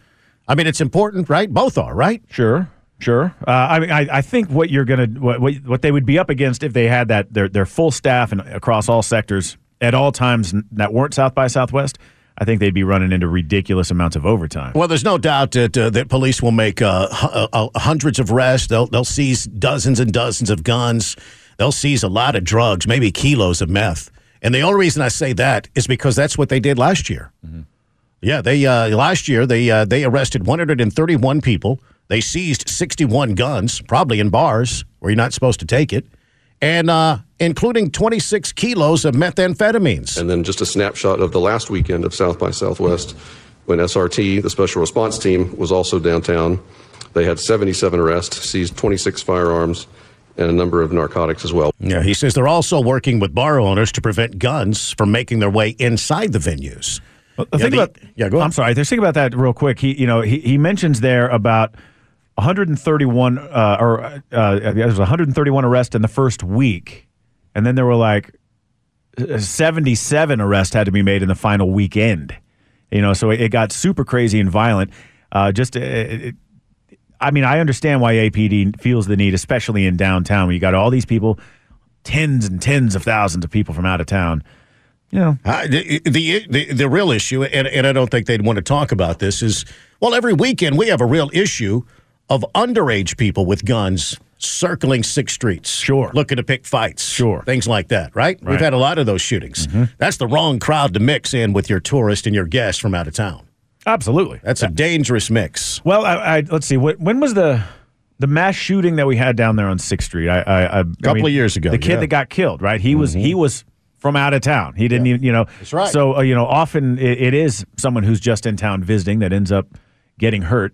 I mean, it's important, right? Both are, right? Sure, sure. Uh, I mean, I, I think what you're gonna what, what what they would be up against if they had that their their full staff and across all sectors at all times that weren't South by Southwest. I think they'd be running into ridiculous amounts of overtime. Well, there's no doubt that uh, that police will make uh, hu- uh, uh, hundreds of arrests. They'll they'll seize dozens and dozens of guns. They'll seize a lot of drugs, maybe kilos of meth. And the only reason I say that is because that's what they did last year. Yeah, they uh, last year they uh, they arrested 131 people. They seized 61 guns, probably in bars where you're not supposed to take it, and uh, including 26 kilos of methamphetamines. And then just a snapshot of the last weekend of South by Southwest when SRT, the special response team, was also downtown. They had 77 arrests, seized 26 firearms, and a number of narcotics as well. Yeah, he says they're also working with bar owners to prevent guns from making their way inside the venues. Well, Yeah, think the- about, yeah, go ahead. I'm sorry. There's think about that real quick. He, you know, he, he mentions there about 131 uh, or uh, uh, there was 131 arrests in the first week, and then there were like uh, 77 arrests had to be made in the final weekend. You know, so it, it got super crazy and violent. Uh, just, uh, it, I mean, I understand why APD feels the need, especially in downtown, where you got all these people tens and tens of thousands of people from out of town. You know, Uh, the, the the the real issue, and, and I don't think they'd want to talk about this, is well, every weekend we have a real issue of underage people with guns circling six streets. Sure. Looking to pick fights. Sure. Things like that, right? We've had a lot of those shootings. That's the wrong crowd to mix in with your tourist and your guest from out of town. Absolutely. That's a dangerous mix. Well, I, I let's see. When was the the mass shooting that we had down there on Sixth Street? I, I, I Couple of years ago, The kid yeah. that got killed, right? He was he was from out of town. He didn't even, you know. That's right. So uh, you know, often it, it is someone who's just in town visiting that ends up getting hurt.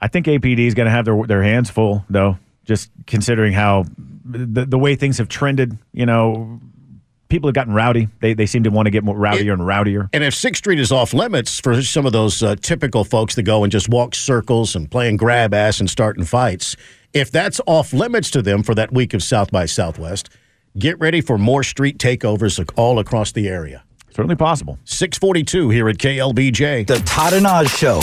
I think APD is going to have their their hands full, though. Just considering how the the way things have trended, you know, people have gotten rowdy. They they seem to want to get more rowdier and rowdier. And if Sixth Street is off limits for some of those uh, typical folks that go and just walk circles and playing grab ass and starting fights, if that's off limits to them for that week of South by Southwest, get ready for more street takeovers all across the area. Certainly possible. 642 here at KLBJ. The Todd and Oz Show.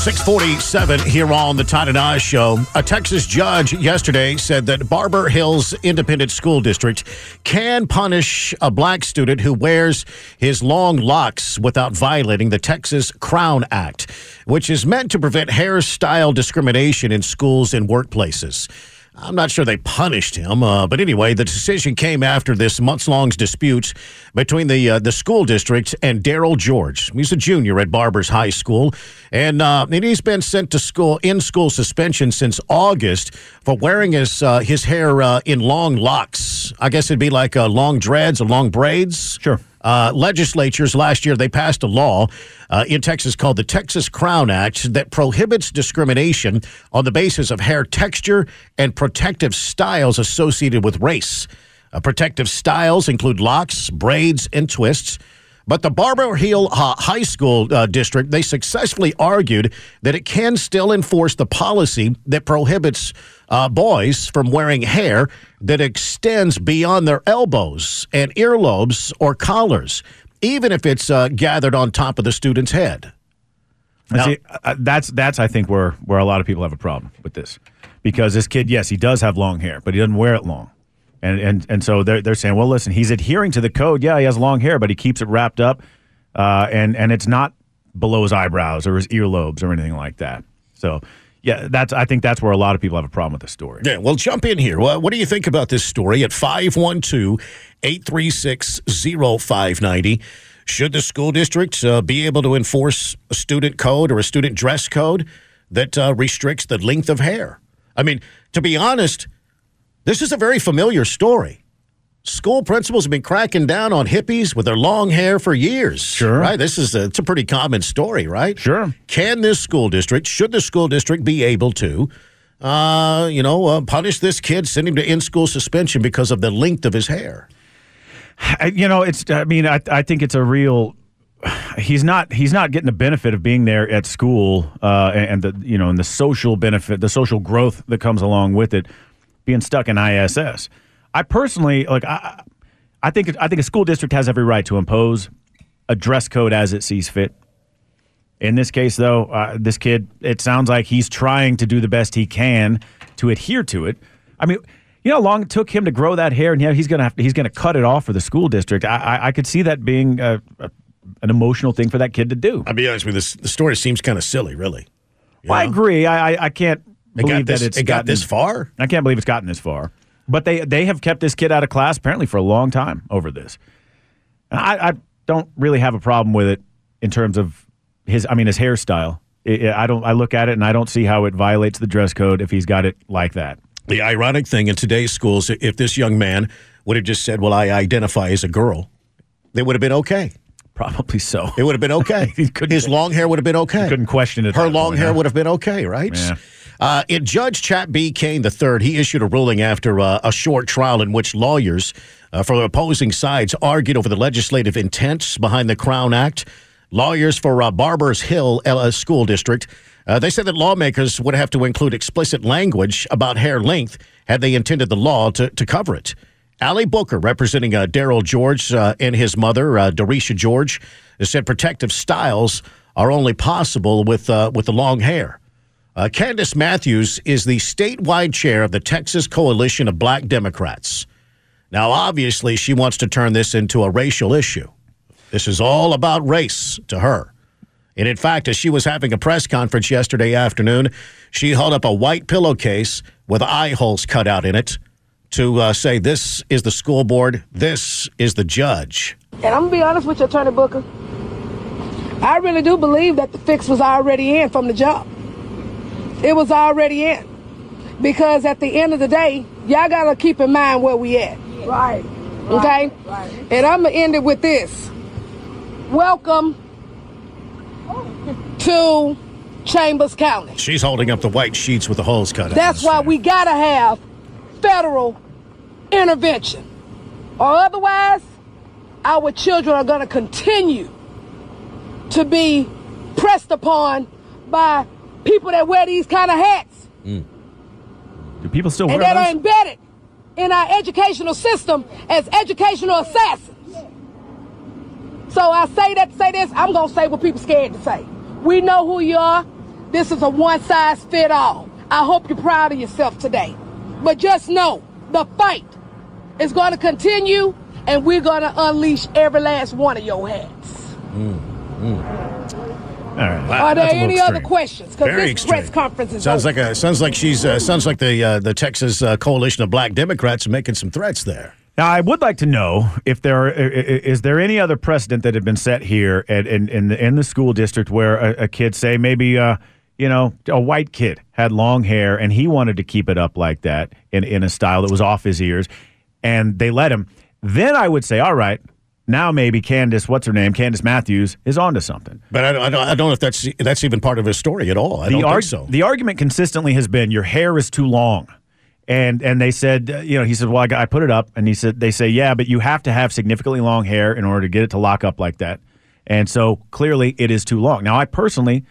647 here on the Todd and Oz Show. A Texas judge yesterday said that Barbers Hill Independent School District can punish a black student who wears his long locks without violating the Texas Crown Act, which is meant to prevent hairstyle discrimination in schools and workplaces. I'm not sure they punished him, uh, but anyway, the decision came after this months-long dispute between the uh, the school district and Darryl George. He's a junior at Barber's High School, and, uh, and he's been sent to school in school suspension since August for wearing his uh, his hair uh, in long locks. I guess it'd be like uh, long dreads or long braids. Sure. Uh, legislatures last year they passed a law uh, in Texas called the Texas Crown Act that prohibits discrimination on the basis of hair texture and protective styles associated with race. Uh, protective styles include locks, braids, and twists. But the Barbers Hill uh, High School uh, district, they successfully argued that it can still enforce the policy that prohibits uh, boys from wearing hair that extends beyond their elbows and earlobes or collars, even if it's uh, gathered on top of the student's head. And see, uh, that's that's I think where where a lot of people have a problem with this, because this kid, yes, he does have long hair, but he doesn't wear it long, and and and so they're they're saying, well, listen, he's adhering to the code. Yeah, he has long hair, but he keeps it wrapped up, uh, and and it's not below his eyebrows or his earlobes or anything like that. So. Yeah, that's. I think that's where a lot of people have a problem with the story. Yeah, well, jump in here. What, what do you think about this story at 512 836 0590? Should the school district uh, be able to enforce a student code or a student dress code that uh, restricts the length of hair? I mean, to be honest, this is a very familiar story. School principals have been cracking down on hippies with their long hair for years. Sure. Right? This is a, it's a pretty common story, right? Sure. Can this school district, should the school district be able to, uh, you know, uh, punish this kid, send him to in school suspension because of the length of his hair? You know, it's. I mean, I I think it's a real. He's not. He's not getting the benefit of being there at school, uh, and the you know, and the social benefit, the social growth that comes along with it, being stuck in ISS. I personally like. I, I think. I think a school district has every right to impose a dress code as it sees fit. In this case, though, uh, this kid, it sounds like he's trying to do the best he can to adhere to it. I mean, you know how long it took him to grow that hair, and yeah, he's gonna have to, he's gonna cut it off for the school district. I, I, I could see that being a, a, an emotional thing for that kid to do. I'll be honest with you, this, the story seems kind of silly, really. Well, I agree. I, I, I can't It got believe this- that it's it got gotten- this far? I can't believe it's gotten this far. But they they have kept this kid out of class apparently for a long time over this. And I, I don't really have a problem with it in terms of his. I mean, his hairstyle. It, it- I don't. I look at it and I don't see how it violates the dress code if he's got it like that. The ironic thing in today's schools, if this young man would have just said, Well, I identify as a girl, they would have been okay. Probably so. It would have been okay. <laughs> His long hair would have been okay. Couldn't question it. Her long point, hair huh? would have been okay, right? Yeah. Uh, in Judge Chap B. Cain III, he issued a ruling after uh, a short trial in which lawyers uh, for opposing sides argued over the legislative intent behind the Crown Act. Lawyers for uh, Barbers Hill uh, School District, uh, they said that lawmakers would have to include explicit language about hair length had they intended the law to, to cover it. Allie Booker, representing uh, Darryl George uh, and his mother, uh, George, said protective styles are only possible with uh, with the long hair. Uh, Candace Matthews is the statewide chair of the Texas Coalition of Black Democrats. Now, obviously, she wants to turn this into a racial issue. This is all about race to her. And in fact, as she was having a press conference yesterday afternoon, she held up a white pillowcase with eye holes cut out in it to uh, say, This is the school board, this is the judge. And I'm gonna be honest with you, Attorney Booker. I really do believe that the fix was already in from the jump. It was already in. Because at the end of the day, y'all gotta keep in mind where we at. Right. Okay? Right. And I'm gonna end it with this. Welcome to Chambers County. She's holding up the white sheets with the holes cut out. That's why we gotta have federal intervention. Or otherwise, our children are gonna continue to be pressed upon by people that wear these kind of hats mm. Do people still wear those and that are embedded in our educational system as educational assassins. So I say that to say this, I'm gonna say what people scared to say. We know who you are. This is a one size fit all. I hope you're proud of yourself today. But just know the fight is gonna continue and we're gonna unleash every last one of your hats. All right. Are there That's a little any other questions? Because this extreme. press conference is Sounds over. like a sounds like she's uh, sounds like the uh, the Texas uh, Coalition of Black Democrats are making some threats there. Now, I would like to know if there are, i- i- is there any other precedent that had been set here at, in in the, in the school district where a, a kid, say maybe uh, you know a white kid had long hair and he wanted to keep it up like that in in a style that was off his ears, and they let him. Then I would say, all right, now maybe Candace, what's her name, Candace Matthews, is onto something. But I don't, I don't, I don't know if that's that's even part of his story at all. I the don't arg- think so. The argument consistently has been your hair is too long. And and they said, uh, you know, he said, well, I, got- I put it up, and he said, they say, yeah, but you have to have significantly long hair in order to get it to lock up like that. And so clearly, it is too long. Now, I personally,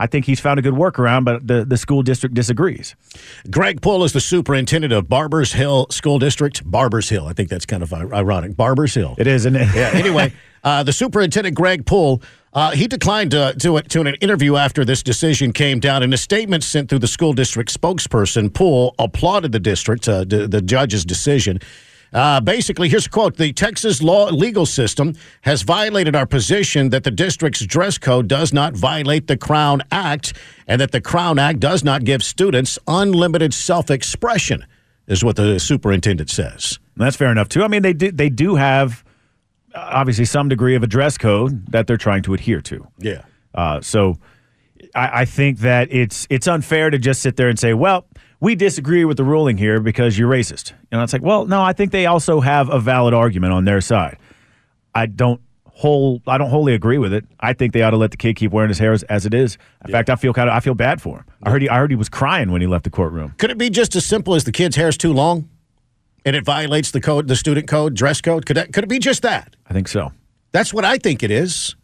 I think he's found a good workaround, but the the school district disagrees. Greg Poole is the superintendent of Barbers Hill School District. Barbers Hill. I think that's kind of ironic. Barbers Hill. It is, isn't it? Yeah. Anyway, <laughs> uh, the superintendent, Greg Poole, uh, he declined to, to, to an interview after this decision came down. In a statement sent through the school district spokesperson, Poole applauded the district, uh, d- the judge's decision. Uh, basically, here's a quote The Texas law legal system has violated our position that the district's dress code does not violate the Crown Act and that the Crown Act does not give students unlimited self expression, is what the superintendent says. That's fair enough too. I mean, they do they do have uh, obviously some degree of a dress code that they're trying to adhere to. Yeah. Uh, so I, I think that it's it's unfair to just sit there and say, well, we disagree with the ruling here because you're racist. You know, it's like, well, no, I think they also have a valid argument on their side. I don't whole I don't wholly agree with it. I think they ought to let the kid keep wearing his hair as, as it is. In fact, I feel kind of I feel bad for him. I heard he I heard he was crying when he left the courtroom. Could it be just as simple as the kid's hair is too long and it violates the code, the student code, dress code? Could that, could it be just that? I think so. That's what I think it is.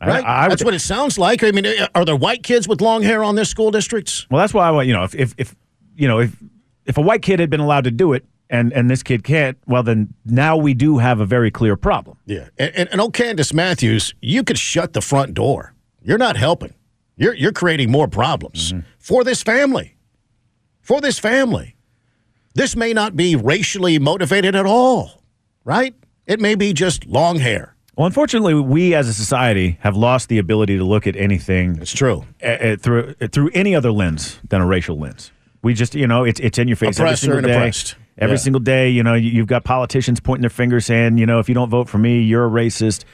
Right? I would- That's what it sounds like. I mean, are there white kids with long hair on their school districts? Well, that's why I want you know if if, if you know if if a white kid had been allowed to do it and and this kid can't, well then now we do have a very clear problem. Yeah. And, and, and oh, Candace Matthews, you could shut the front door. You're not helping. You're, you're creating more problems mm-hmm. for this family. For this family. This may not be racially motivated at all, right? It may be just long hair. Well, unfortunately, we as a society have lost the ability to look at anything. It's true through through any other lens than a racial lens. We just, you know, it's it's in your face every single day. oppressed. Every Yeah. single day, you know, you- you've got politicians pointing their fingers saying, you know, if you don't vote for me, you're a racist.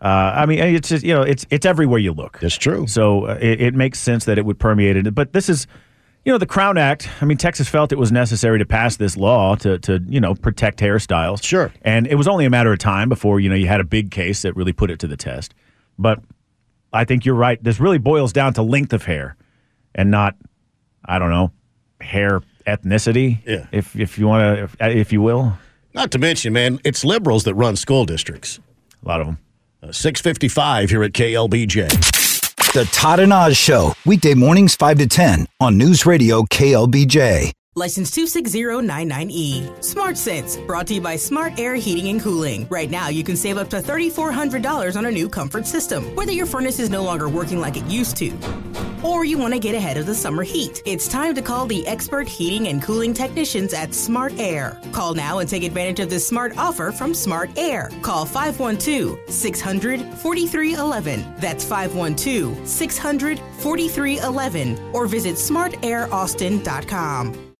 Uh, I mean, it's just, you know, it's it's everywhere you look. That's true. So uh, it, it makes sense that it would permeate it. But this is, you know, the Crown Act. I mean, Texas felt it was necessary to pass this law to to you know protect hairstyles. Sure. And it was only a matter of time before you know you had a big case that really put it to the test. But I think you're right. This really boils down to length of hair, and not, I don't know, hair ethnicity. Yeah. If if you want to, if, if you will. Not to mention, man, it's liberals that run school districts. A lot of them. Uh, 655 here at KLBJ. The Todd and Oz Show, weekday mornings 5 to 10 on News Radio KLBJ. License 26099E. E. Smart Sense, brought to you by Smart Air Heating and Cooling. Right now, you can save up to $3,400 on a new comfort system, whether your furnace is no longer working like it used to or you want to get ahead of the summer heat. It's time to call the expert heating and cooling technicians at Smart Air. Call now and take advantage of this smart offer from Smart Air. Call 512 600 4311. That's 512 600 4311 or visit smartairaustin.com.